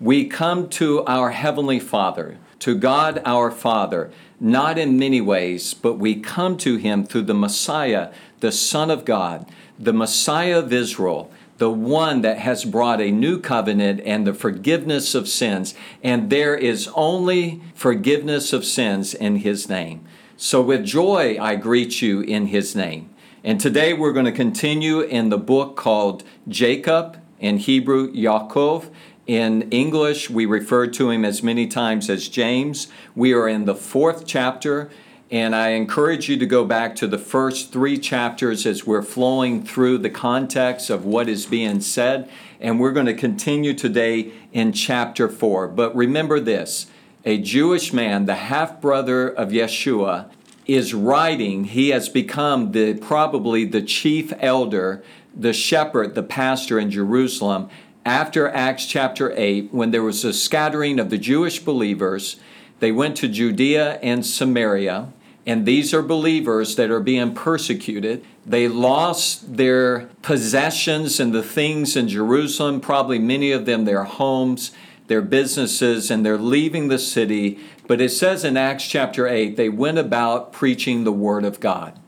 We come to our Heavenly Father, to God our Father, not in many ways, but we come to Him through the Messiah, the Son of God, the Messiah of Israel the one that has brought a new covenant and the forgiveness of sins. And there is only forgiveness of sins in His name. So with joy, I greet you in His name. And today we're going to continue in the book called Jacob, in Hebrew, Yaakov. In English, we refer to him as many times as James. We are in the fourth chapter. And I encourage you to go back to the first three chapters as we're flowing through the context of what is being said. And we're going to continue today in chapter four. But remember this a Jewish man, the half brother of Yeshua, is writing. He has become the, probably the chief elder, the shepherd, the pastor in Jerusalem after Acts chapter 8, when there was a scattering of the Jewish believers. They went to Judea and Samaria and these are believers that are being persecuted. They lost their possessions and the things in Jerusalem, probably many of them their homes, their businesses, and they're leaving the city. But it says in Acts chapter 8, they went about preaching the word of God.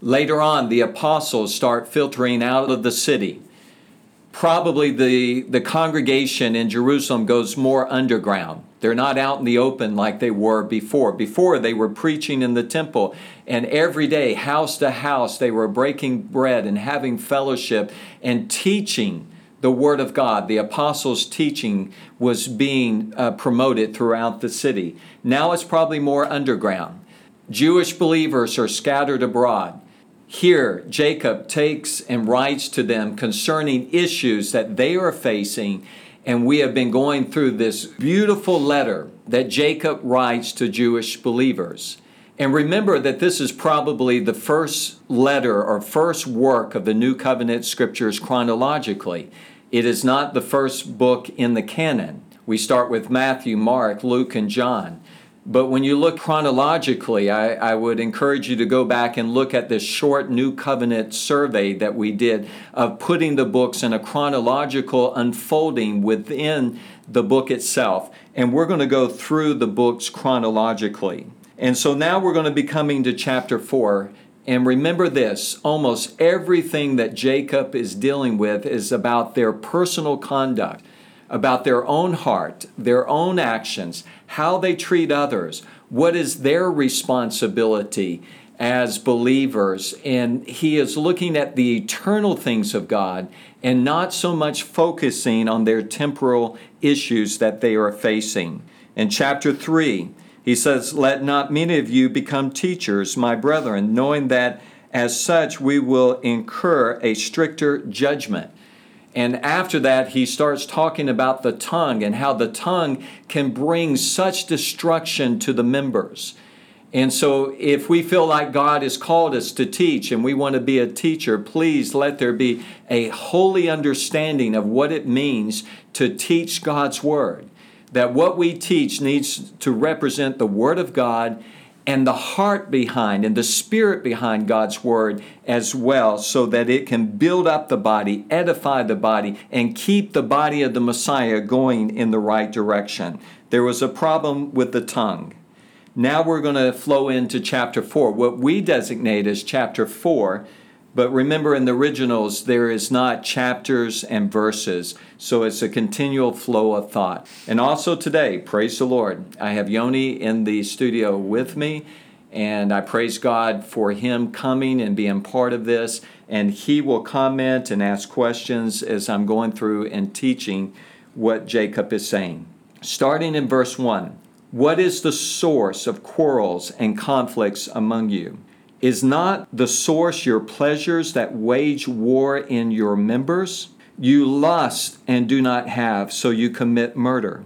Later on, the apostles start filtering out of the city. Probably the, the congregation in Jerusalem goes more underground they're not out in the open like they were before. Before, they were preaching in the temple, and every day, house to house, they were breaking bread and having fellowship and teaching the Word of God. The apostles' teaching was being uh, promoted throughout the city. Now it's probably more underground. Jewish believers are scattered abroad. Here, Jacob takes and writes to them concerning issues that they are facing and we have been going through this beautiful letter that Jacob writes to Jewish believers. And remember that this is probably the first letter or first work of the New Covenant scriptures chronologically. It is not the first book in the canon. We start with Matthew, Mark, Luke, and John. But when you look chronologically, I, I, would encourage you to go back and look at this short New Covenant survey that we did of putting the books in a chronological unfolding within the book itself. And we're going to go through the books chronologically. And so now we're going to be coming to chapter 4. And remember this almost everything that Jacob is dealing with is about their personal conduct about their own heart, their own actions, how they treat others, what is their responsibility as believers. And he is looking at the eternal things of God and not so much focusing on their temporal issues that they are facing. In chapter 3, he says, Let not many of you become teachers, my brethren, knowing that as such we will incur a stricter judgment. And after that, he starts talking about the tongue and how the tongue can bring such destruction to the members. And so, if we feel like God has called us to teach and we want to be a teacher, please let there be a holy understanding of what it means to teach God's Word. That what we teach needs to represent the Word of God and the heart behind and the spirit behind God's word as well, so that it can build up the body, edify the body, and keep the body of the Messiah going in the right direction. There was a problem with the tongue. Now we're going to flow into chapter 4. What we designate as chapter 4 but remember, in the originals, there is not chapters and verses, so it's a continual flow of thought. And also today, praise the Lord, I have Yoni in the studio with me, and I praise God for him coming and being part of this. And he will comment and ask questions as I'm going through and teaching what Jacob is saying. Starting in verse 1 What is the source of quarrels and conflicts among you? Is not the source your pleasures that wage war in your members? You lust and do not have, so you commit murder.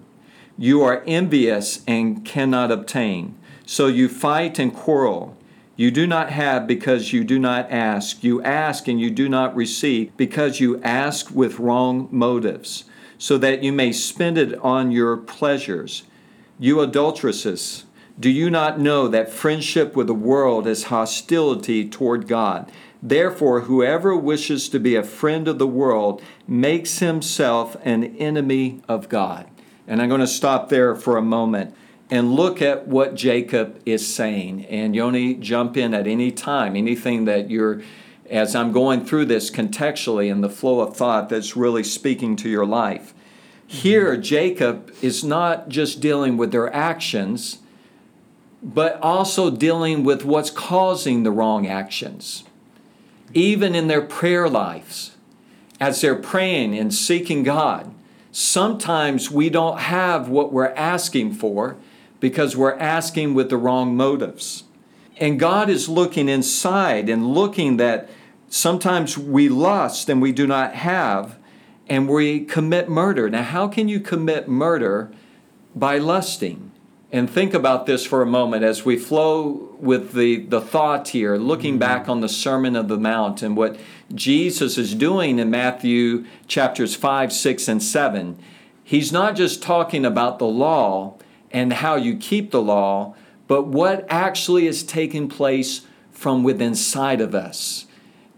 You are envious and cannot obtain, so you fight and quarrel. You do not have because you do not ask. You ask and you do not receive because you ask with wrong motives, so that you may spend it on your pleasures. You adulteresses, do you not know that friendship with the world is hostility toward God? Therefore, whoever wishes to be a friend of the world makes himself an enemy of God. And I'm going to stop there for a moment and look at what Jacob is saying. And Yoni, jump in at any time, anything that you're, as I'm going through this contextually in the flow of thought that's really speaking to your life. Here, mm-hmm. Jacob is not just dealing with their actions, but also dealing with what's causing the wrong actions. Even in their prayer lives, as they're praying and seeking God, sometimes we don't have what we're asking for because we're asking with the wrong motives. And God is looking inside and looking that sometimes we lust and we do not have, and we commit murder. Now, how can you commit murder by lusting? And think about this for a moment as we flow with the, the thought here, looking mm-hmm. back on the Sermon of the Mount and what Jesus is doing in Matthew chapters 5, 6, and 7. He's not just talking about the law and how you keep the law, but what actually is taking place from within inside of us.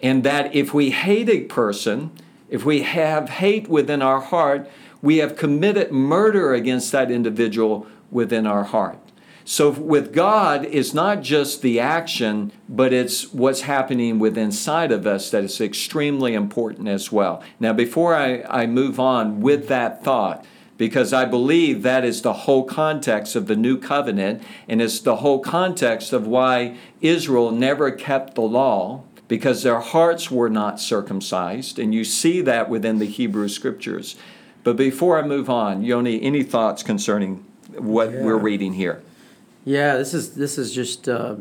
And that if we hate a person, if we have hate within our heart, we have committed murder against that individual within our heart. So with God, it's not just the action, but it's what's happening within inside of us that is extremely important as well. Now, before I, I move on with that thought, because I believe that is the whole context of the new covenant, and it's the whole context of why Israel never kept the law, because their hearts were not circumcised, and you see that within the Hebrew scriptures. But before I move on, Yoni, any thoughts concerning what yeah. we're reading here. Yeah, this is this is just uh,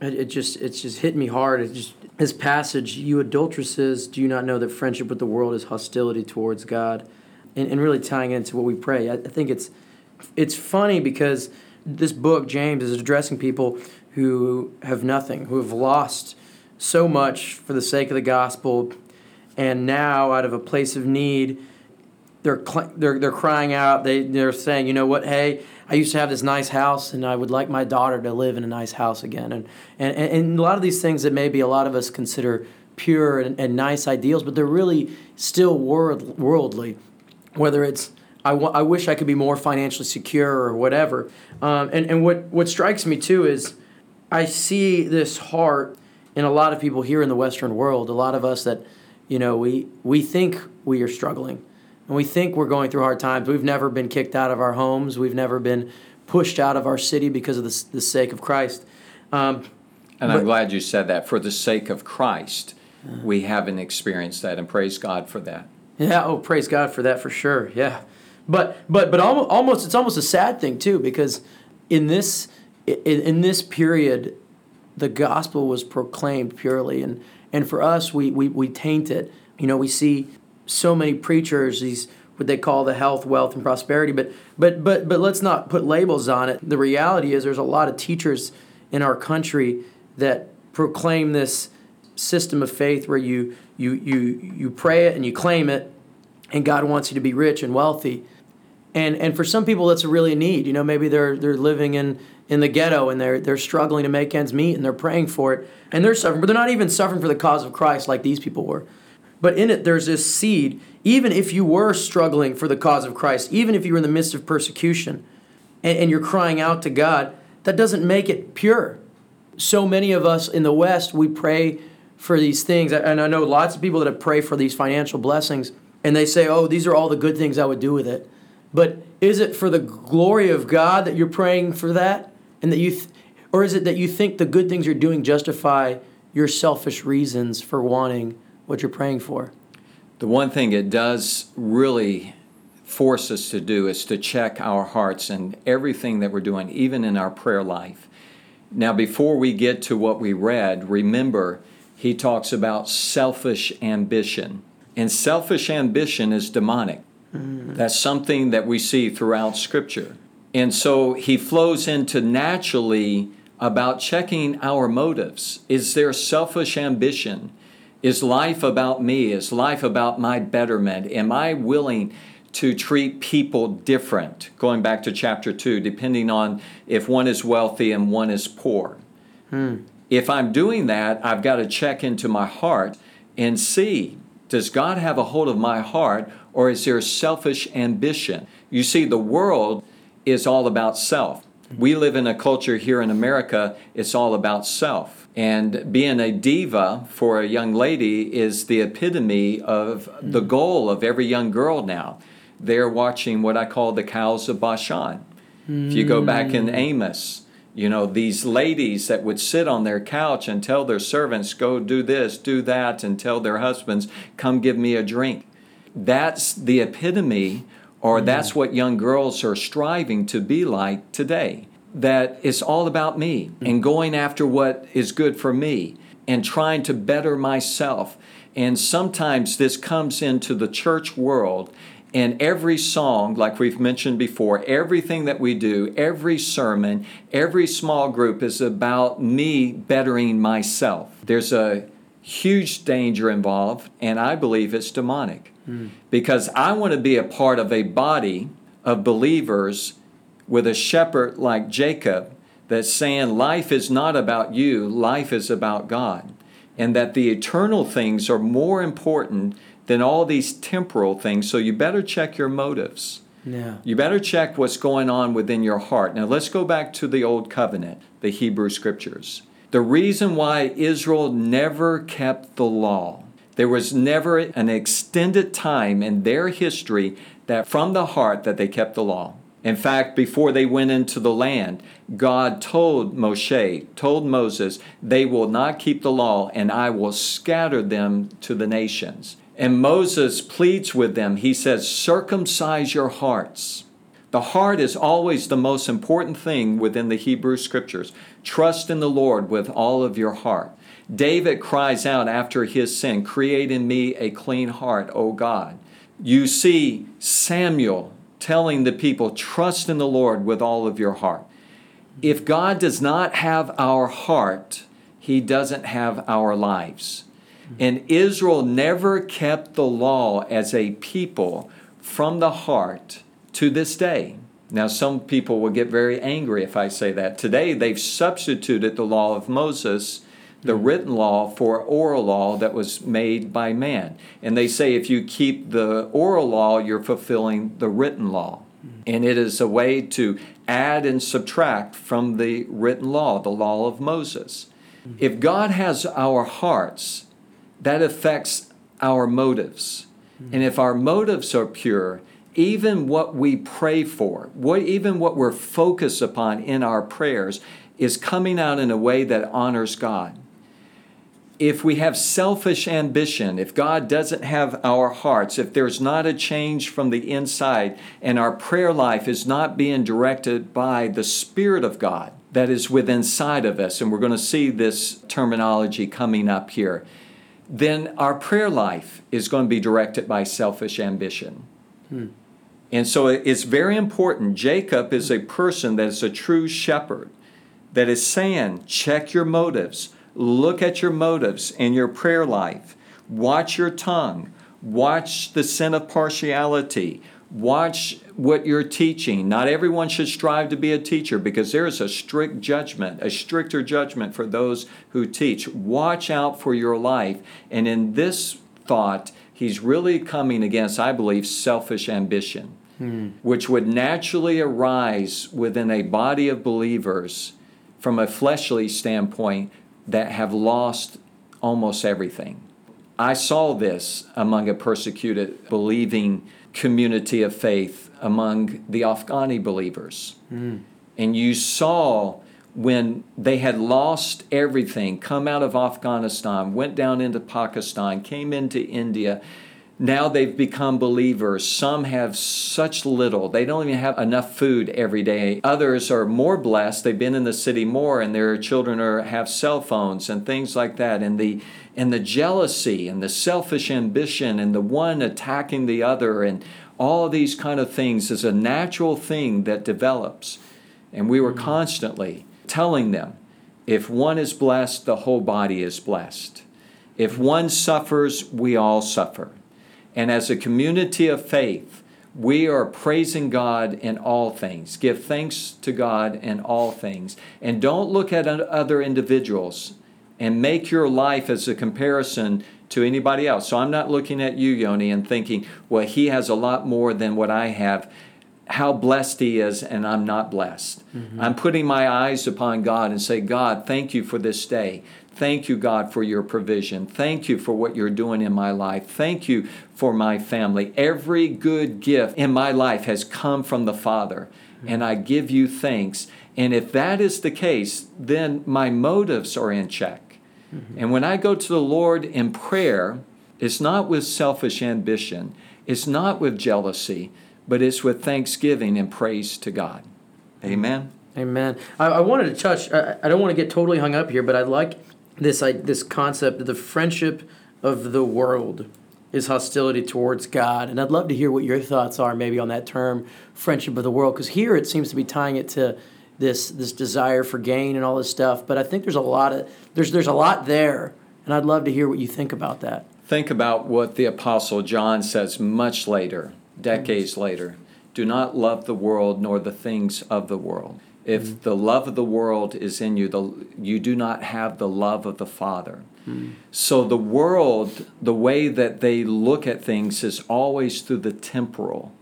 it, it, just it's just hit me hard. It just this passage, you adulteresses, do you not know that friendship with the world is hostility towards God? And, and really tying into what we pray, I, I think it's it's funny because this book James is addressing people who have nothing, who have lost so much for the sake of the gospel, and now out of a place of need they're they're they're crying out. They they're saying, you know what? Hey, I used to have this nice house, and I would like my daughter to live in a nice house again. And and and a lot of these things that maybe a lot of us consider pure and, and nice ideals, but they're really still world, worldly. Whether it's I, w- I wish I could be more financially secure or whatever. Um, and and what what strikes me too is I see this heart in a lot of people here in the Western world. A lot of us that you know we we think we are struggling and we think we're going through hard times. We've never been kicked out of our homes. We've never been pushed out of our city because of the, the sake of Christ. Um, and I'm glad you said that. For the sake of Christ, uh, we haven't experienced that, and praise God for that. Yeah. Oh, praise God for that for sure. Yeah. But but but almost it's almost a sad thing too because in this in, in this period, the gospel was proclaimed purely, and and for us we we we taint it. You know, we see so many preachers, these what they call the health, wealth, and prosperity. But but but but let's not put labels on it. The reality is there's a lot of teachers in our country that proclaim this system of faith where you you you you pray it and you claim it, and God wants you to be rich and wealthy. And and for some people that's really a need. You know, maybe they're they're living in in the ghetto and they're they're struggling to make ends meet and they're praying for it and they're suffering, but they're not even suffering for the cause of Christ like these people were. But in it, there's this seed. Even if you were struggling for the cause of Christ, even if you were in the midst of persecution and, and you're crying out to God, that doesn't make it pure. So many of us in the West, we pray for these things. And I know lots of people that prayed for these financial blessings, and they say, oh, these are all the good things I would do with it. But is it for the glory of God that you're praying for that? And that you, th- or is it that you think the good things you're doing justify your selfish reasons for wanting what you're praying for. The one thing it does really force us to do is to check our hearts and everything that we're doing, even in our prayer life. Now, before we get to what we read, remember he talks about selfish ambition. And selfish ambition is demonic. Mm. That's something that we see throughout Scripture. And so he flows into naturally about checking our motives. Is there selfish ambition? Is life about me? Is life about my betterment? Am I willing to treat people different? Going back to chapter 2, depending on if one is wealthy and one is poor. Hmm. If I'm doing that, I've got to check into my heart and see does God have a hold of my heart or is there selfish ambition? You see, the world is all about self. We live in a culture here in America, it's all about self. And being a diva for a young lady is the epitome of the mm. goal of every young girl now. They're watching what I call the cows of Bashan. If you go back in mm. Amos, you know, these ladies that would sit on their couch and tell their servants, go do this, do that, and tell their husbands, come give me a drink. That's the epitome, or mm-hmm. that's what young girls are striving to be like today. That it's all about me mm-hmm. and going after what is good for me and trying to better myself. And sometimes this comes into the church world and every song, like we've mentioned before, everything that we do, every sermon, every small group is about me bettering myself. There's a huge danger involved, and I believe it's demonic. Because I want to be a part of a body of believers with a shepherd like Jacob that's saying life is not about you, life is about God. And that the eternal things are more important than all these temporal things. So you better check your motives. Yeah. You better check what's going on within your heart. Now let's go back to the Old Covenant, the Hebrew Scriptures. The reason why Israel never kept the law, there was never an extended time in their history that from the heart that they kept the law. In fact, before they went into the land, God told Moshe, told Moses, they will not keep the law and I will scatter them to the nations. And Moses pleads with them. He says, circumcise your hearts. The heart is always the most important thing within the Hebrew scriptures. Trust in the Lord with all of your heart. David cries out after his sin, Create in me a clean heart, O God. You see Samuel telling the people, Trust in the Lord with all of your heart. If God does not have our heart, he doesn't have our lives. And Israel never kept the law as a people from the heart to this day. Now, some people will get very angry if I say that. Today, they've substituted the law of Moses, the hmm. written law, for oral law that was made by man. And they say if you keep the oral law, you're fulfilling the written law. Hmm. And it is a way to add and subtract from the written law, the law of Moses. Hmm. If God has our hearts, that affects our motives. And if our motives are pure, even what we pray for, what even what we're focused upon in our prayers is coming out in a way that honors God. If we have selfish ambition, if God doesn't have our hearts, if there's not a change from the inside and our prayer life is not being directed by the Spirit of God that is within inside of us, and we're going to see this terminology coming up here, then our prayer life is going to be directed by selfish ambition. Hmm. And so it's very important. Jacob is a person that is a true shepherd that is saying, check your motives, look at your motives in your prayer life, watch your tongue, watch the sin of partiality, watch what you're teaching. Not everyone should strive to be a teacher because there is a strict judgment, a stricter judgment for those who teach. Watch out for your life. And in this thought, he's really coming against, I believe, selfish ambition, hmm. which would naturally arise within a body of believers from a fleshly standpoint that have lost almost everything. I saw this among a persecuted, believing community of faith among the Afghani believers. Hmm. And you saw when they had lost everything, come out of Afghanistan, went down into Pakistan, came into India, Now they've become believers. Some have such little. They don't even have enough food every day. Others are more blessed. They've been in the city more and their children are have cell phones and things like that. And the and the jealousy and the selfish ambition and the one attacking the other and all of these kind of things is a natural thing that develops. And we were mm. constantly telling them if one is blessed, the whole body is blessed. If mm. one suffers, we all suffer. And as a community of faith, we are praising God in all things. Give thanks to God in all things. And don't look at other individuals and make your life as a comparison to anybody else. So I'm not looking at you, Yoni, and thinking, well, he has a lot more than what I have. How blessed he is, and I'm not blessed. Mm-hmm. I'm putting my eyes upon God and say, God, thank you for this day. Thank you, God, for your provision. Thank you for what you're doing in my life. Thank you for my family. Every good gift in my life has come from the Father, and I give you thanks. And if that is the case, then my motives are in check. Mm-hmm. And when I go to the Lord in prayer, it's not with selfish ambition, it's not with jealousy, but it's with thanksgiving and praise to God. Amen. Amen. I, I wanted to touch, I, I don't want to get totally hung up here, but I'd like this like this concept of the friendship of the world is hostility towards God. And I'd love to hear what your thoughts are maybe on that term friendship of the world because here it seems to be tying it to this this desire for gain and all this stuff, but I think there's a lot of there's there's a lot there and I'd love to hear what you think about that. Think about what the apostle John says much later, decades later. Do not love the world nor the things of the world. If mm. the love of the world is in you, the, you do not have the love of the Father. Mm. So the world, the way that they look at things is always through the temporal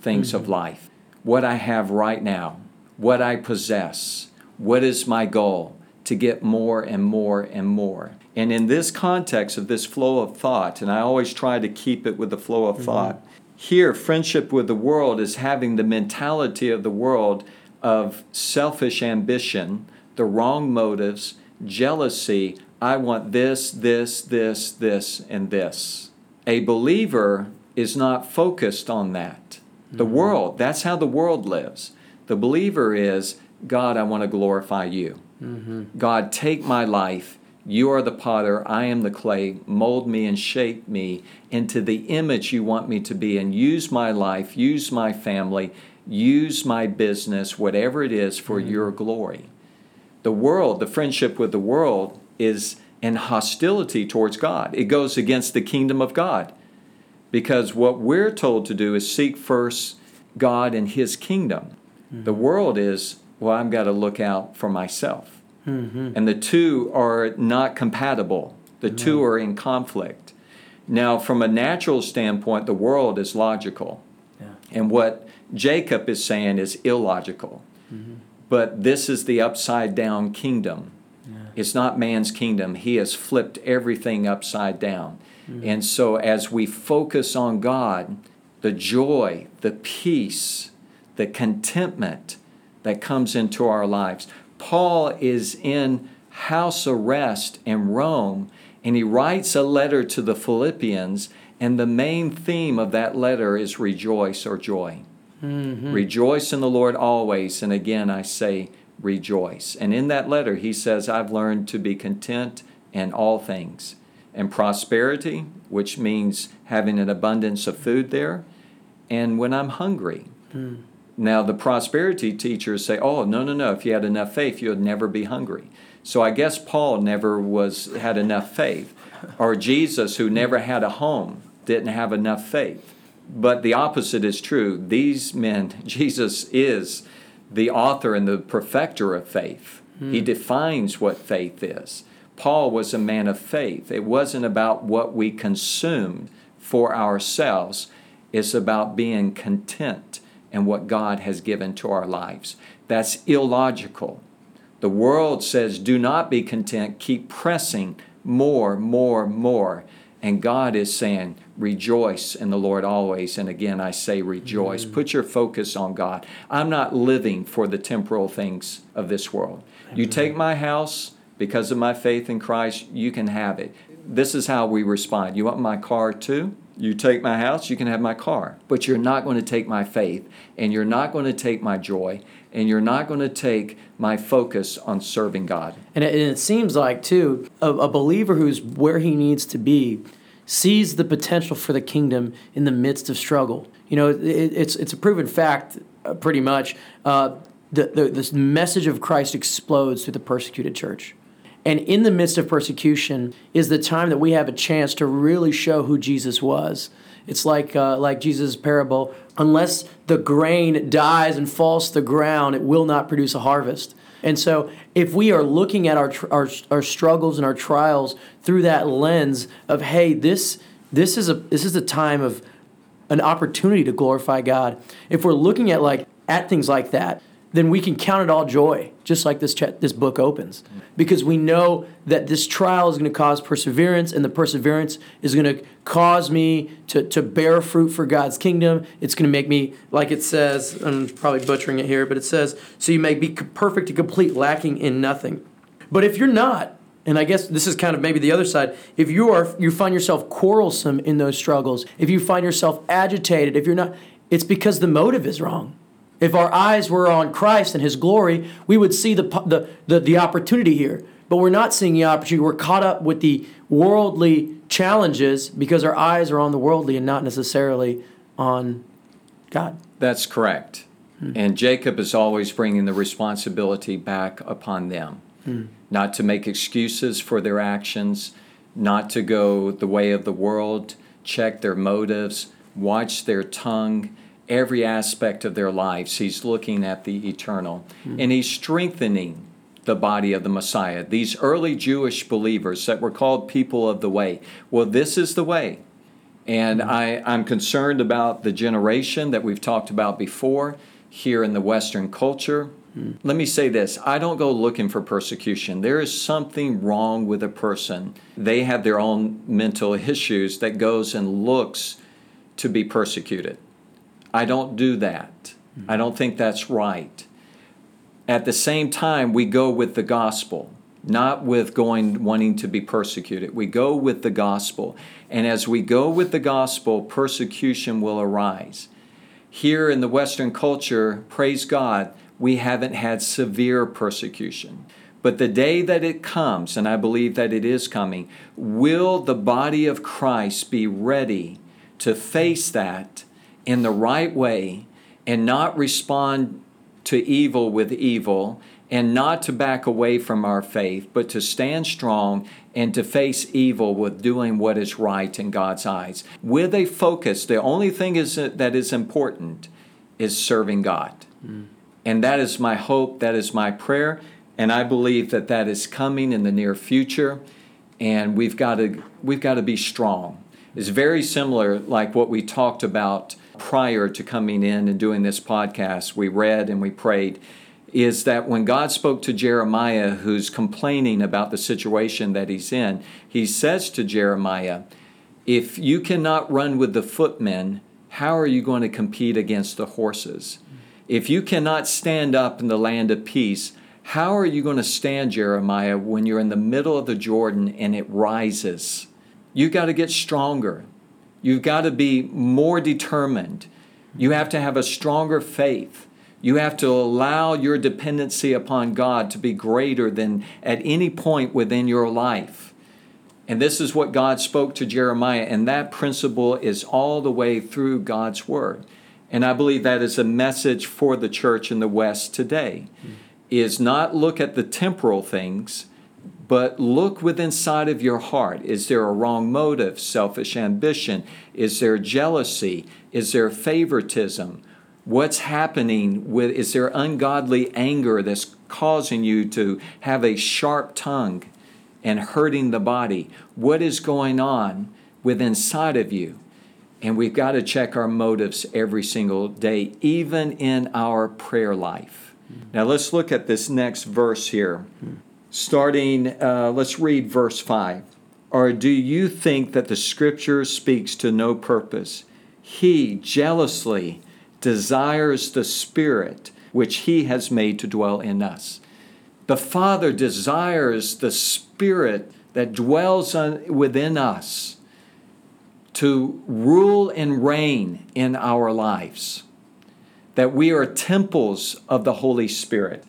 things mm-hmm. of life. What I have right now, what I possess, what is my goal to get more and more and more. And in this context of this flow of thought, and I always try to keep it with the flow of mm-hmm. thought, here, friendship with the world is having the mentality of the world of selfish ambition, the wrong motives, jealousy. I want this, this, this, this, and this. A believer is not focused on that. The mm-hmm. world, that's how the world lives. The believer is, God, I want to glorify you. Mm-hmm. God, take my life. You are the potter, I am the clay. Mold me and shape me into the image you want me to be, and use my life, use my family, use my business, whatever it is, for mm-hmm. your glory. The world, the friendship with the world, is in hostility towards God. It goes against the kingdom of God. Because what we're told to do is seek first God and His kingdom. Mm-hmm. The world is, well, I've got to look out for myself. Mm-hmm. And the two are not compatible, the two are in conflict. Now, from a natural standpoint, the world is logical. And what Jacob is saying is illogical. Mm-hmm. But this is the upside down kingdom. Yeah. It's not man's kingdom. He has flipped everything upside down. Mm-hmm. And so, as we focus on God, the joy, the peace, the contentment that comes into our lives. Paul is in house arrest in Rome, and he writes a letter to the Philippians, and the main theme of that letter is rejoice or joy. Mm-hmm. Rejoice in the Lord always. And again, I say rejoice. And in that letter, he says, I've learned to be content in all things. And prosperity, which means having an abundance of food there, and when I'm hungry. Mm. Now, the prosperity teachers say, oh, no, no, no, if you had enough faith, you would never be hungry. So I guess Paul never was had enough faith. Or Jesus, who never had a home, didn't have enough faith. But the opposite is true. These men, Jesus is the author and the perfecter of faith. Hmm. He defines what faith is. Paul was a man of faith. It wasn't about what we consumed for ourselves, it's about being content in what God has given to our lives. That's illogical. The world says, do not be content, keep pressing more, more, more. And God is saying, rejoice in the Lord always. And again, I say rejoice. Mm. Put your focus on God. I'm not living for the temporal things of this world. Amen. You take my house because of my faith in Christ, you can have it. This is how we respond. You want my car too? You take my house, you can have my car, but you're not going to take my faith, and you're not going to take my joy, and you're not going to take my focus on serving God. And it, and it seems like, too, a, a believer who's where he needs to be sees the potential for the kingdom in the midst of struggle. You know, it, it's, it's a proven fact, uh, pretty much. Uh, the, the, this message of Christ explodes through the persecuted church. And in the midst of persecution is the time that we have a chance to really show who Jesus was. It's like uh, like Jesus' parable. Unless the grain dies and falls to the ground, it will not produce a harvest. And so, if we are looking at our, our, our struggles and our trials through that lens of, hey, this this is a this is a time of an opportunity to glorify God. If we're looking at like at things like that, then we can count it all joy, just like this this book opens, because we know that this trial is going to cause perseverance, and the perseverance is going to cause me to, to bear fruit for God's kingdom. It's going to make me, like it says, I'm probably butchering it here, but it says, so you may be perfect and complete, lacking in nothing. But if you're not, and I guess this is kind of maybe the other side. If you are, you find yourself quarrelsome in those struggles. If you find yourself agitated, if you're not, it's because the motive is wrong. If our eyes were on Christ and His glory, we would see the, the, the, the, opportunity here. But we're not seeing the opportunity. We're caught up with the worldly challenges because our eyes are on the worldly and not necessarily on God. That's correct. Hmm. And Jacob is always bringing the responsibility back upon them, hmm. not to make excuses for their actions, not to go the way of the world, check their motives, watch their tongue every aspect of their lives. He's looking at the eternal. Mm-hmm. And he's strengthening the body of the Messiah. These early Jewish believers that were called people of the way. Well, this is the way. And mm-hmm. I, I'm concerned about the generation that we've talked about before here in the Western culture. Mm-hmm. Let me say this I don't go looking for persecution. There is something wrong with a person. They have their own mental issues that goes and looks to be persecuted. I don't do that. I don't think that's right. At the same time, we go with the gospel, not with going wanting to be persecuted. We go with the gospel. And as we go with the gospel, persecution will arise. Here in the Western culture, praise God, we haven't had severe persecution. But the day that it comes, and I believe that it is coming, will the body of Christ be ready to face that in the right way and not respond to evil with evil and not to back away from our faith, but to stand strong and to face evil with doing what is right in God's eyes. With a focus, the only thing is that is important is serving God. Mm. And that is my hope, that is my prayer, and I believe that that is coming in the near future and we've got to we've got to be strong. It's very similar like what we talked about prior to coming in and doing this podcast, we read and we prayed, is that when God spoke to Jeremiah, who's complaining about the situation that he's in, he says to Jeremiah, If you cannot run with the footmen, how are you going to compete against the horses? If you cannot stand up in the land of peace, how are you going to stand, Jeremiah, when you're in the middle of the Jordan and it rises? You've got to get stronger. You've got to be more determined. You have to have a stronger faith. You have to allow your dependency upon God to be greater than at any point within your life. And this is what God spoke to Jeremiah, and that principle is all the way through God's Word. And I believe that is a message for the church in the West today. Mm. Is not look at the temporal things, but look within inside of your heart. Is there a wrong motive, selfish ambition? Is there jealousy? Is there favoritism? What's happening with is there ungodly anger that's causing you to have a sharp tongue and hurting the body? What is going on within inside of you? And we've got to check our motives every single day, even in our prayer life. Hmm. Now let's look at this next verse here hmm. Starting, uh, let's read verse 5. Or do you think that the scripture speaks to no purpose? He jealously desires the Spirit which He has made to dwell in us. The Father desires the Spirit that dwells on, within us to rule and reign in our lives, that we are temples of the Holy Spirit,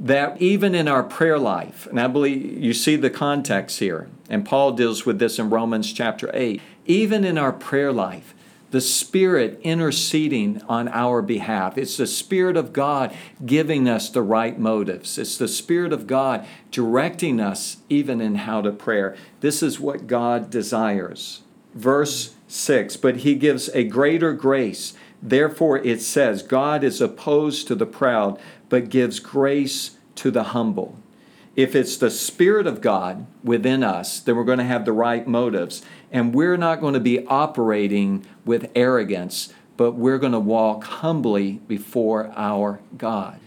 that even in our prayer life, and I believe you see the context here, and Paul deals with this in Romans chapter 8, even in our prayer life, the Spirit interceding on our behalf. It's the Spirit of God giving us the right motives. It's the Spirit of God directing us even in how to pray. This is what God desires. Verse 6 But He gives a greater grace. Therefore, it says, God is opposed to the proud, but gives grace to the humble. If it's the Spirit of God within us, then we're going to have the right motives. And we're not going to be operating with arrogance, but we're going to walk humbly before our God.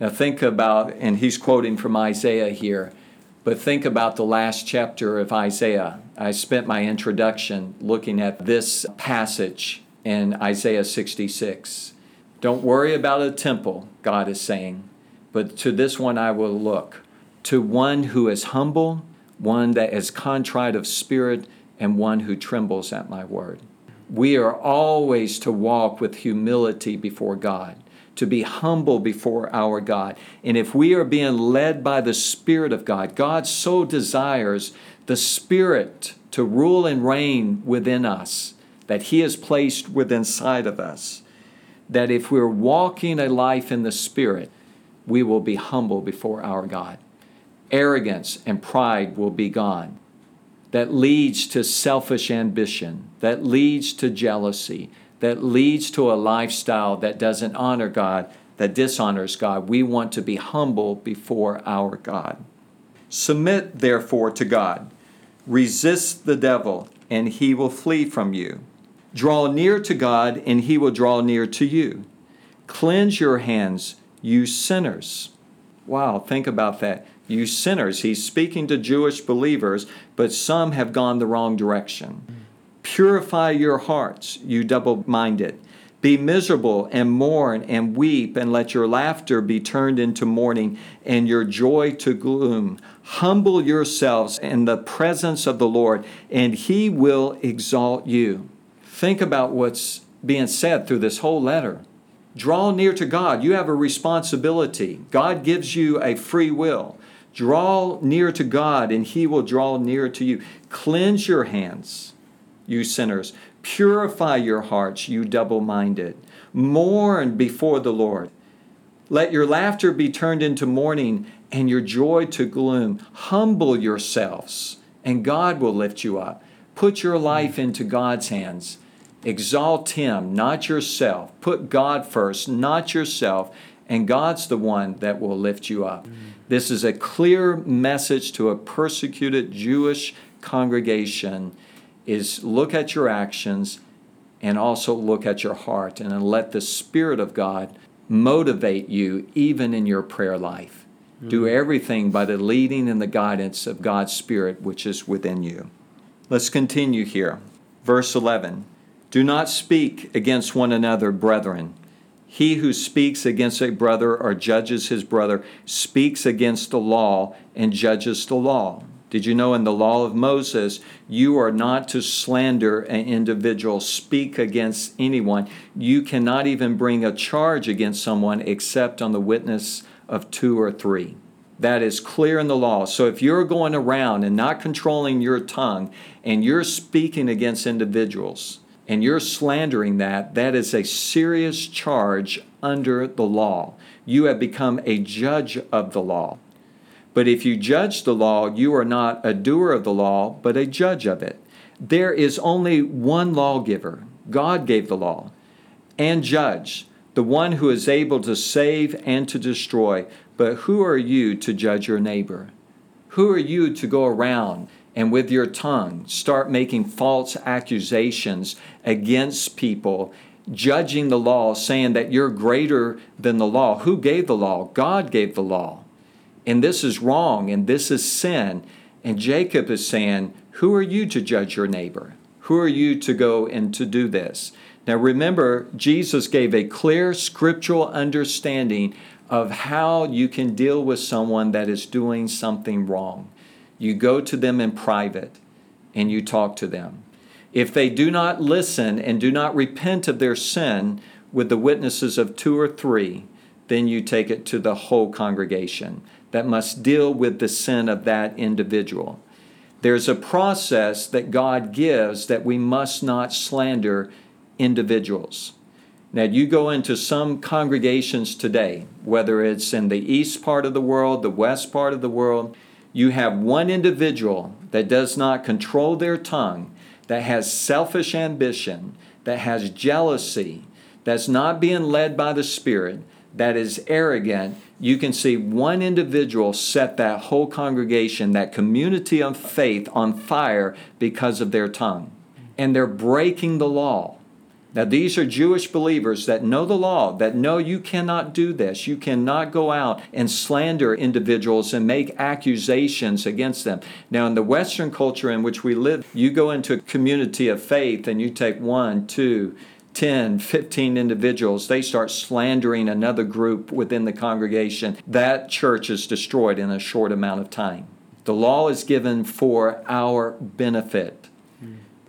Now, think about, and he's quoting from Isaiah here, but think about the last chapter of Isaiah. I spent my introduction looking at this passage in Isaiah 66. Don't worry about a temple, God is saying, but to this one I will look to one who is humble, one that is contrite of spirit, and one who trembles at my word. We are always to walk with humility before God, to be humble before our God. And if we are being led by the Spirit of God, God so desires the Spirit to rule and reign within us, that He has placed within inside of us, that if we're walking a life in the Spirit, we will be humble before our God arrogance and pride will be gone. That leads to selfish ambition, that leads to jealousy, that leads to a lifestyle that doesn't honor God, that dishonors God. We want to be humble before our God. Submit, therefore, to God. Resist the devil, and he will flee from you. Draw near to God, and he will draw near to you. Cleanse your hands, you sinners. Wow, think about that you sinners. He's speaking to Jewish believers, but some have gone the wrong direction. Purify your hearts, you double minded. Be miserable and mourn and weep, and let your laughter be turned into mourning and your joy to gloom. Humble yourselves in the presence of the Lord, and he will exalt you. Think about what's being said through this whole letter. Draw near to God. You have a responsibility. God gives you a free will. Draw near to God, and He will draw near to you. Cleanse your hands, you sinners. Purify your hearts, you double minded. Mourn before the Lord. Let your laughter be turned into mourning and your joy to gloom. Humble yourselves, and God will lift you up. Put your life into God's hands. Exalt Him, not yourself. Put God first, not yourself, and God's the one that will lift you up. This is a clear message to a persecuted Jewish congregation is look at your actions and also look at your heart and let the spirit of God motivate you even in your prayer life. Mm-hmm. Do everything by the leading and the guidance of God's spirit which is within you. Let's continue here. Verse 11. Do not speak against one another, brethren. He who speaks against a brother or judges his brother speaks against the law and judges the law. Did you know in the law of Moses, you are not to slander an individual, speak against anyone? You cannot even bring a charge against someone except on the witness of two or three. That is clear in the law. So if you're going around and not controlling your tongue and you're speaking against individuals, and you're slandering that, that is a serious charge under the law. You have become a judge of the law. But if you judge the law, you are not a doer of the law, but a judge of it. There is only one lawgiver. God gave the law. And judge, the one who is able to save and to destroy. But who are you to judge your neighbor? Who are you to go around and with your tongue start making false accusations against people, judging the law, saying that you're greater than the law. Who gave the law? God gave the law. And this is wrong and this is sin. And Jacob is saying, Who are you to judge your neighbor? Who are you to go and to do this? Now remember, Jesus gave a clear scriptural understanding of how you can deal with someone that is doing something wrong. You go to them in private and you talk to them. If they do not listen and do not repent of their sin with the witnesses of two or three, then you take it to the whole congregation that must deal with the sin of that individual. There's a process that God gives that we must not slander individuals. Now, you go into some congregations today, whether it's in the east part of the world, the west part of the world, you have one individual that does not control their tongue, that has selfish ambition, that has jealousy, that's not being led by the Spirit, that is arrogant, you can see one individual set that whole congregation, that community of faith, on fire because of their tongue. And they're breaking the law. Now, these are Jewish believers that know the law, that know you cannot do this. You cannot go out and slander individuals and make accusations against them. Now, in the Western culture in which we live, you go into a community of faith and you take one, two, 10, 15 individuals, they start slandering another group within the congregation. That church is destroyed in a short amount of time. The law is given for our benefit.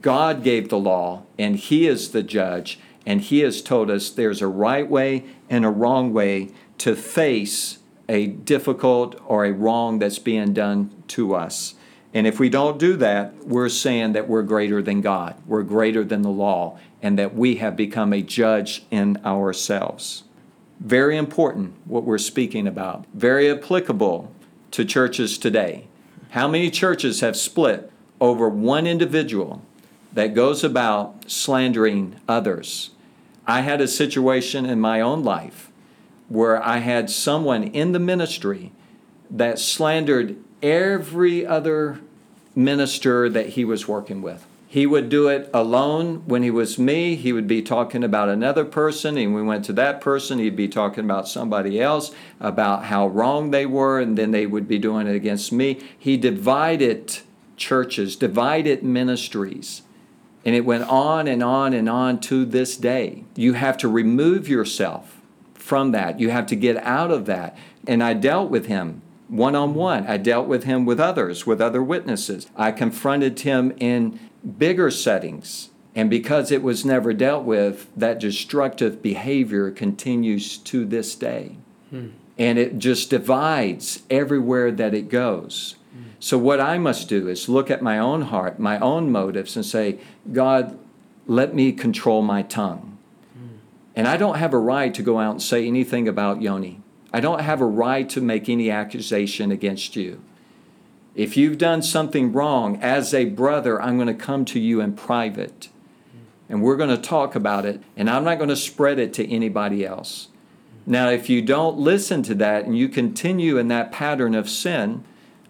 God gave the law, and He is the judge, and He has told us there's a right way and a wrong way to face a difficult or a wrong that's being done to us. And if we don't do that, we're saying that we're greater than God, we're greater than the law, and that we have become a judge in ourselves. Very important what we're speaking about, very applicable to churches today. How many churches have split over one individual that goes about slandering others. I had a situation in my own life where I had someone in the ministry that slandered every other minister that he was working with. He would do it alone when he was me. He would be talking about another person, and we went to that person. He'd be talking about somebody else, about how wrong they were, and then they would be doing it against me. He divided churches, divided ministries. And it went on and on and on to this day. You have to remove yourself from that. You have to get out of that. And I dealt with him one on one. I dealt with him with others, with other witnesses. I confronted him in bigger settings. And because it was never dealt with, that destructive behavior continues to this day. Hmm. And it just divides everywhere that it goes. So, what I must do is look at my own heart, my own motives, and say, God, let me control my tongue. Mm. And I don't have a right to go out and say anything about Yoni. I don't have a right to make any accusation against you. If you've done something wrong, as a brother, I'm going to come to you in private. And we're going to talk about it, and I'm not going to spread it to anybody else. Now, if you don't listen to that and you continue in that pattern of sin,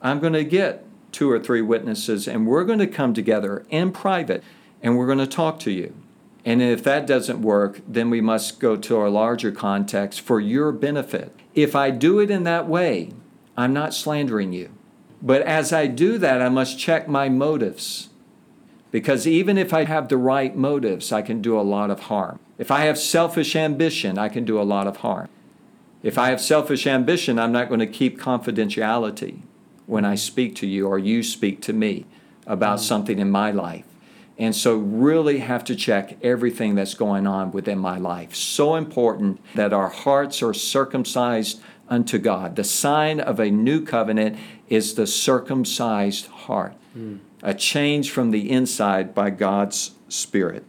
I'm going to get two or three witnesses and we're going to come together in private and we're going to talk to you. And if that doesn't work, then we must go to our larger context for your benefit. If I do it in that way, I'm not slandering you. But as I do that, I must check my motives. Because even if I have the right motives, I can do a lot of harm. If I have selfish ambition, I can do a lot of harm. If I have selfish ambition, I'm not going to keep confidentiality when I speak to you or you speak to me about mm. something in my life. And so, really have to check everything that's going on within my life. So important that our hearts are circumcised unto God. The sign of a new covenant is the circumcised heart, mm. a change from the inside by God's Spirit.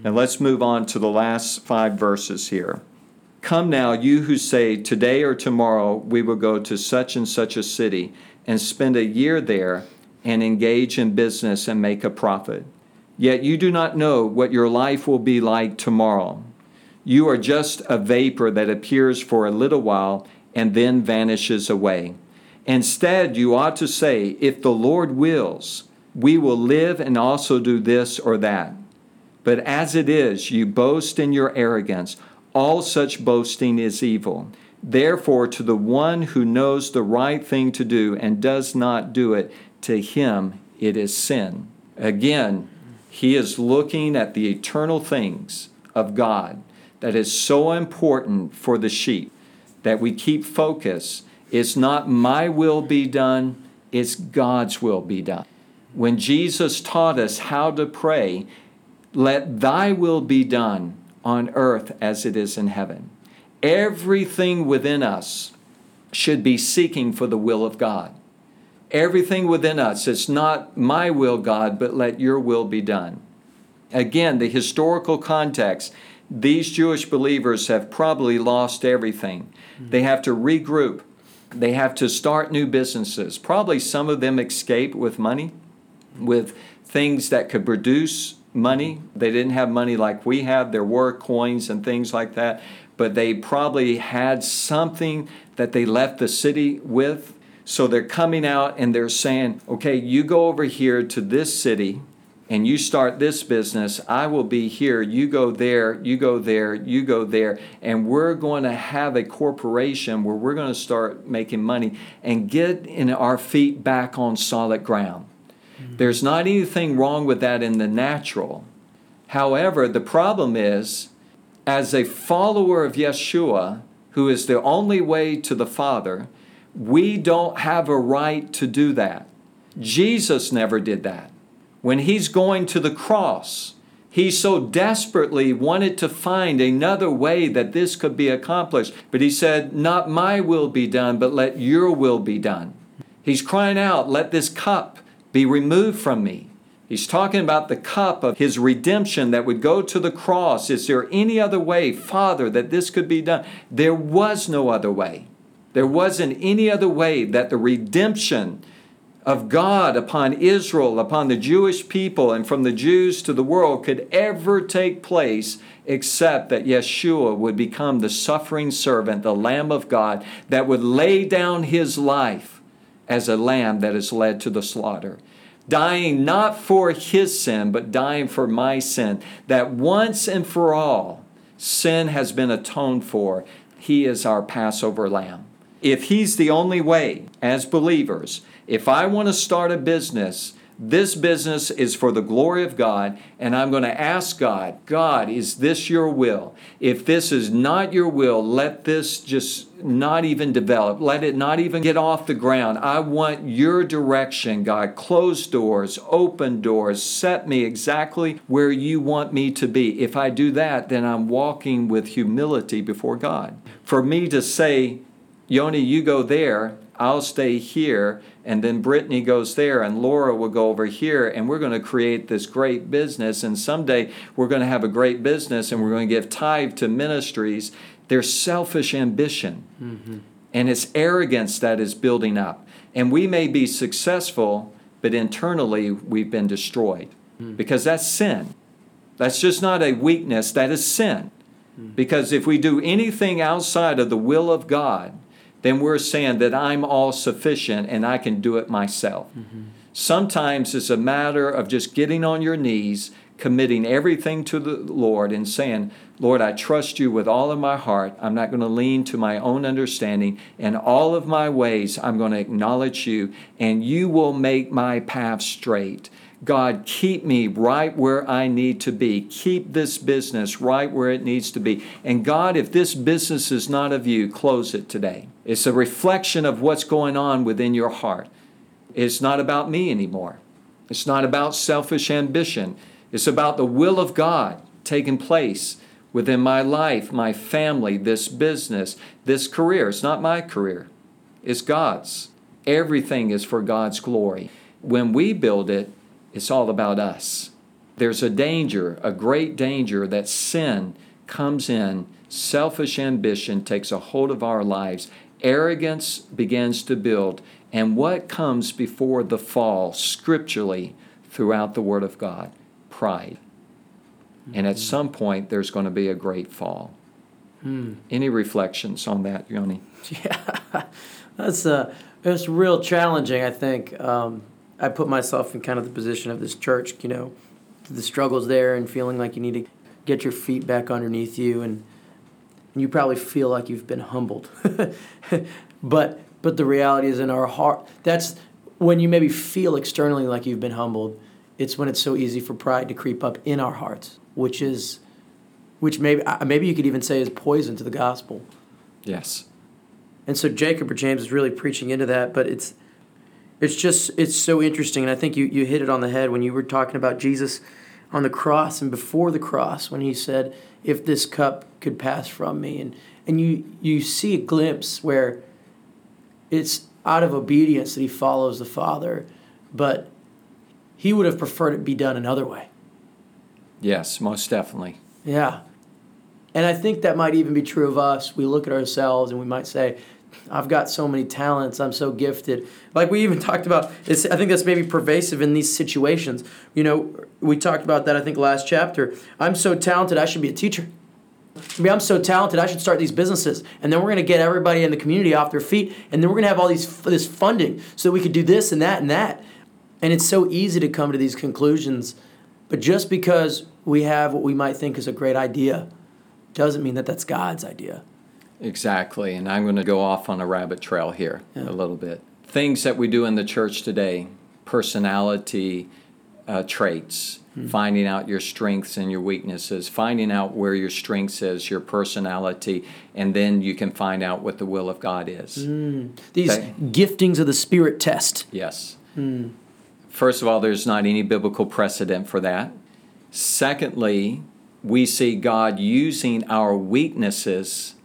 Mm. Now, let's move on to the last five verses here. Come now, you who say, Today or tomorrow we will go to such and such a city and spend a year there and engage in business and make a profit. Yet you do not know what your life will be like tomorrow. You are just a vapor that appears for a little while and then vanishes away. Instead, you ought to say, If the Lord wills, we will live and also do this or that. But as it is, you boast in your arrogance. All such boasting is evil. Therefore, to the one who knows the right thing to do and does not do it, to him it is sin. Again, he is looking at the eternal things of God that is so important for the sheep that we keep focus. It's not my will be done, it's God's will be done. When Jesus taught us how to pray, Let thy will be done on earth as it is in heaven. Everything within us should be seeking for the will of God. Everything within us, it's not my will, God, but let your will be done. Again, the historical context these Jewish believers have probably lost everything. They have to regroup, they have to start new businesses. Probably some of them escape with money, with things that could produce money. They didn't have money like we have, there were coins and things like that, but they probably had something that they left the city with. So they're coming out and they're saying, okay, you go over here to this city and you start this business, I will be here. You go there, you go there, you go there. And we're going to have a corporation where we're going to start making money and get in our feet back on solid ground. Mm-hmm. There's not anything wrong with that in the natural. However, the problem is, as a follower of Yeshua, who is the only way to the Father, we don't have a right to do that. Jesus never did that when he's going to the cross, he so desperately wanted to find another way that this could be accomplished. But he said, Not my will be done, but let your will be done. He's crying out, Let this cup be removed from me. He's talking about the cup of his redemption that would go to the cross. Is there any other way, Father, that this could be done? There was no other way. There wasn't any other way that the redemption of God upon Israel, upon the Jewish people, and from the Jews to the world could ever take place except that Yeshua would become the suffering servant, the Lamb of God, that would lay down his life as a lamb that is led to the slaughter. Dying not for his sin, but dying for my sin, that once and for all sin has been atoned for. He is our Passover lamb. If he's the only way, as believers, if I want to start a business, this business is for the glory of God, and I'm going to ask God, God, is this your will? If this is not your will, let this just not even develop. Let it not even get off the ground. I want your direction, God. Close doors, open doors, set me exactly where you want me to be. If I do that, then I'm walking with humility before God. For me to say, Yoni, you go there, I'll stay here, and then Brittany goes there, and Laura will go over here, and we're going to create this great business. And someday we're going to have a great business, and we're going to give tithe to ministries. There's selfish ambition, mm-hmm. and it's arrogance that is building up. And we may be successful, but internally we've been destroyed mm-hmm. because that's sin. That's just not a weakness, that is sin. Mm-hmm. Because if we do anything outside of the will of God, then we're saying that I'm all sufficient and I can do it myself. Mm-hmm. Sometimes it's a matter of just getting on your knees, committing everything to the Lord, and saying, Lord, I trust you with all of my heart. I'm not going to lean to my own understanding. In all of my ways, I'm going to acknowledge you, and you will make my path straight. God, keep me right where I need to be. Keep this business right where it needs to be. And God, if this business is not of you, close it today. It's a reflection of what's going on within your heart. It's not about me anymore. It's not about selfish ambition. It's about the will of God taking place within my life, my family, this business, this career. It's not my career, it's God's. Everything is for God's glory. When we build it, it's all about us. There's a danger, a great danger, that sin comes in, selfish ambition takes a hold of our lives, arrogance begins to build. And what comes before the fall scripturally throughout the Word of God? Pride. And at mm-hmm. some point, there's going to be a great fall. Hmm. Any reflections on that, Yoni? Yeah, that's uh, it's real challenging. I think um, I put myself in kind of the position of this church, you know, the struggles there and feeling like you need to get your feet back underneath you and, and you probably feel like you've been humbled. but but the reality is in our heart that's when you maybe feel externally like you've been humbled, it's when it's so easy for pride to creep up in our hearts, which is which maybe maybe you could even say is poison to the gospel. Yes. And so Jacob or James is really preaching into that, but it's it's just it's so interesting and i think you, you hit it on the head when you were talking about jesus on the cross and before the cross when he said, If this cup could pass from me. And, and you, you see a glimpse where it's out of obedience that he follows the Father, but he would have preferred it be done another way. Yes, most definitely. Yeah. And I think that might even be true of us. We look at ourselves and we might say, I've got so many talents. I'm so gifted. Like we even talked about, it's, I think that's maybe pervasive in these situations. You know, we talked about that, I think, last chapter. I'm so talented, I should be a teacher. I mean, I'm so talented, I should start these businesses. And then we're going to get everybody in the community off their feet. And then we're going to have all these this funding so that we could do this and that and that. And it's so easy to come to these conclusions. But just because we have what we might think is a great idea doesn't mean that that's God's idea. Exactly. And I'm going to go off on a rabbit trail here yeah. a little bit. Things that we do in the church today, personality uh, traits, mm-hmm. finding out your strengths and your weaknesses, finding out where your strengths is, your personality, and then you can find out what the will of God is. Mm. These okay? giftings of the Spirit test. Yes. Mm. First of all, there's not any biblical precedent for that. Secondly, we see God using our weaknesses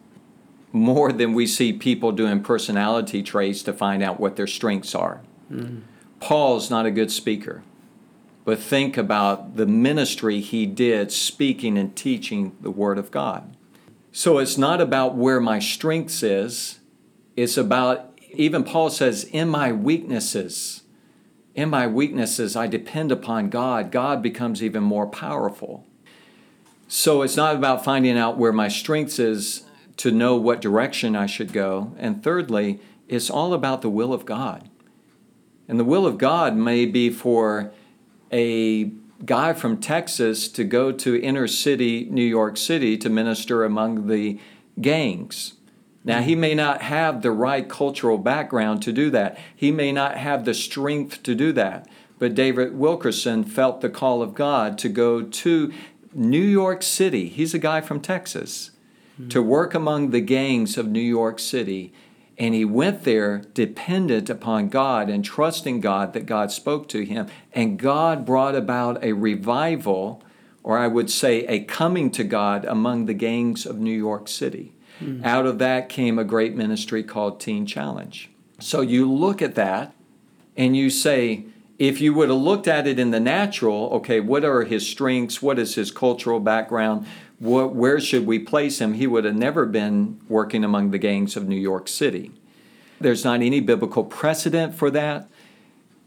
more than we see people doing personality traits to find out what their strengths are. Mm. Paul's not a good speaker, but think about the ministry he did speaking and teaching the Word of God. So it's not about where my strengths is, it's about, even Paul says, in my weaknesses. In my weaknesses, I depend upon God. God becomes even more powerful. So it's not about finding out where my strengths is to know what direction I should go. And thirdly, it's all about the will of God. And the will of God may be for a guy from Texas to go to inner city New York City to minister among the gangs. Now, he may not have the right cultural background to do that. He may not have the strength to do that. But David Wilkerson felt the call of God to go to New York City. He's a guy from Texas to work among the gangs of New York City. And he went there dependent upon God and trusting God that God spoke to him. And God brought about a revival, or I would say a coming to God among the gangs of New York City. Mm-hmm. Out of that came a great ministry called Teen Challenge. So you look at that and you say, if you would have looked at it in the natural, okay, what are his strengths? What is his cultural background? What, where should we place him? He would have never been working among the gangs of New York City. There's not any biblical precedent for that.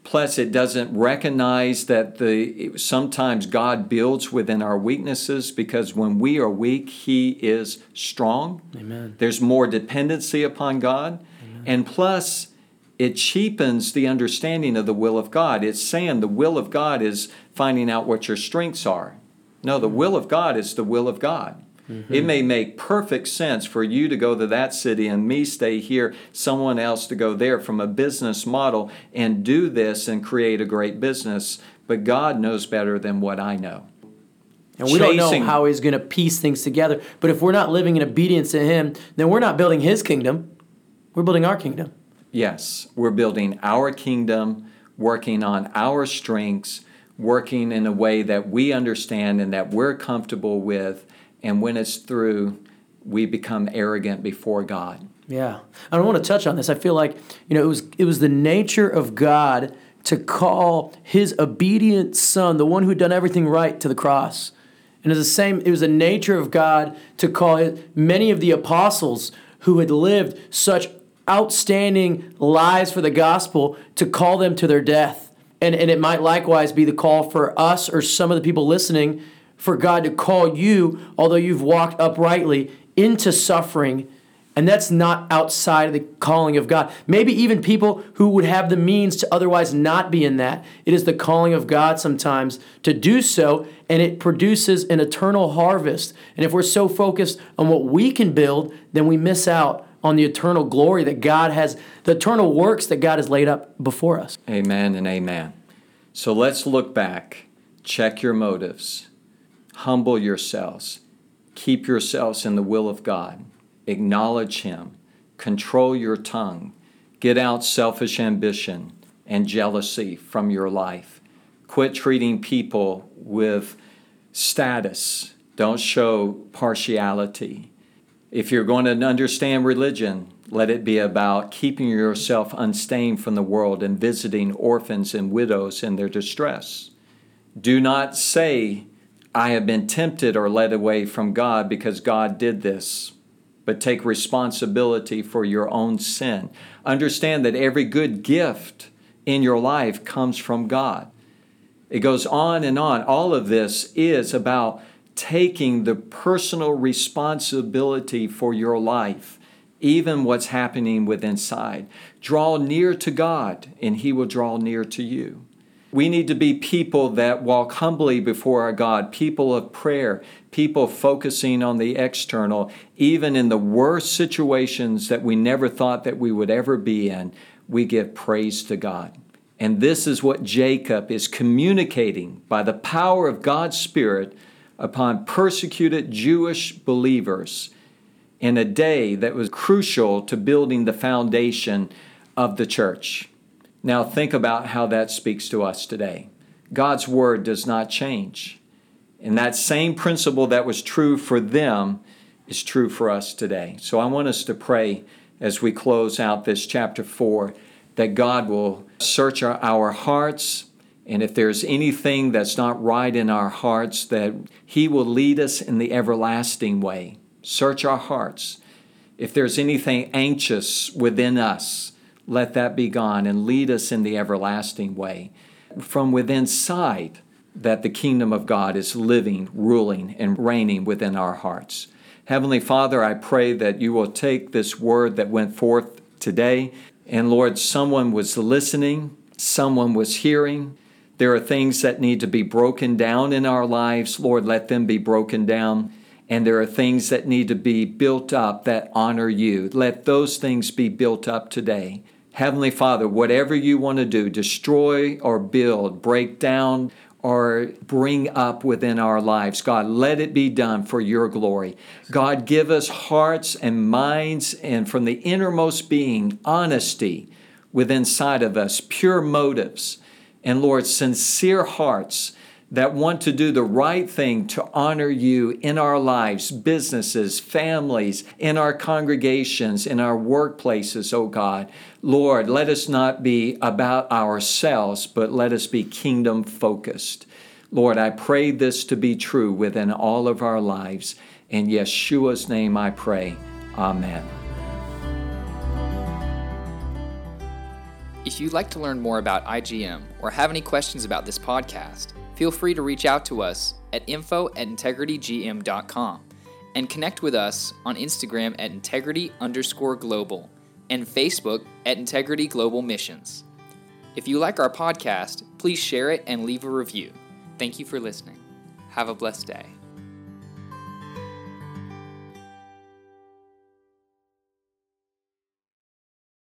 Plus, it doesn't recognize that the sometimes God builds within our weaknesses because when we are weak, He is strong. Amen. There's more dependency upon God. Amen. And plus, it cheapens the understanding of the will of God. It's saying the will of God is finding out what your strengths are. No, the will of God is the will of God. Mm-hmm. It may make perfect sense for you to go to that city and me stay here, someone else to go there from a business model and do this and create a great business. But God knows better than what I know. And we Chasing, don't know how He's going to piece things together. But if we're not living in obedience to Him, then we're not building His kingdom. We're building our kingdom. Yes, we're building our kingdom, working on our strengths working in a way that we understand and that we're comfortable with. And when it's through, we become arrogant before God. Yeah. I don't want to touch on this. I feel like, you know, it was it was the nature of God to call his obedient son, the one who'd done everything right, to the cross. And it's the same, it was the nature of God to call it, many of the apostles who had lived such outstanding lives for the gospel to call them to their death. And, and it might likewise be the call for us or some of the people listening for God to call you, although you've walked uprightly, into suffering. And that's not outside of the calling of God. Maybe even people who would have the means to otherwise not be in that. It is the calling of God sometimes to do so, and it produces an eternal harvest. And if we're so focused on what we can build, then we miss out on the eternal glory that God has, the eternal works that God has laid up before us. Amen and amen. So let's look back, check your motives, humble yourselves, keep yourselves in the will of God, acknowledge Him, control your tongue, get out selfish ambition and jealousy from your life. Quit treating people with status. Don't show partiality. If you're going to understand religion, let it be about keeping yourself unstained from the world and visiting orphans and widows in their distress. Do not say, I have been tempted or led away from God because God did this, but take responsibility for your own sin. Understand that every good gift in your life comes from God. It goes on and on. All of this is about taking the personal responsibility for your life, even what's happening within inside. Draw near to God, and He will draw near to you. We need to be people that walk humbly before our God, people of prayer, people focusing on the external, even in the worst situations that we never thought that we would ever be in. We give praise to God. And this is what Jacob is communicating by the power of God's Spirit upon persecuted Jewish believers in a day that was crucial to building the foundation of the church. Now, think about how that speaks to us today. God's word does not change. And that same principle that was true for them is true for us today. So I want us to pray as we close out this chapter 4 that God will search our, our hearts. And if there's anything that's not right in our hearts, that He will lead us in the everlasting way. Search our hearts. If there's anything anxious within us, let that be gone and lead us in the everlasting way. From within sight, that the kingdom of God is living, ruling, and reigning within our hearts. Heavenly Father, I pray that you will take this word that went forth today and Lord, someone was listening, someone was hearing. There are things that need to be broken down in our lives. Lord, let them be broken down. And there are things that need to be built up that honor you. Let those things be built up today. Heavenly Father, whatever you want to do, destroy or build, break down or bring up within our lives. God, let it be done for your glory. God, give us hearts and minds and from the innermost being, honesty within inside of us, pure motives, and Lord, sincere hearts that want to do the right thing to honor you in our lives, businesses, families, in our congregations, in our workplaces, oh God. Lord, let us not be about ourselves, but let us be kingdom focused. Lord, I pray this to be true within all of our lives. In Yeshua's name I pray. Amen. If you'd like to learn more about IGM or have any questions about this podcast, feel free to reach out to us at info at integritygm.com and connect with us on Instagram at integrity underscore global and Facebook at Integrity Global Missions. If you like our podcast, please share it and leave a review. Thank you for listening. Have a blessed day.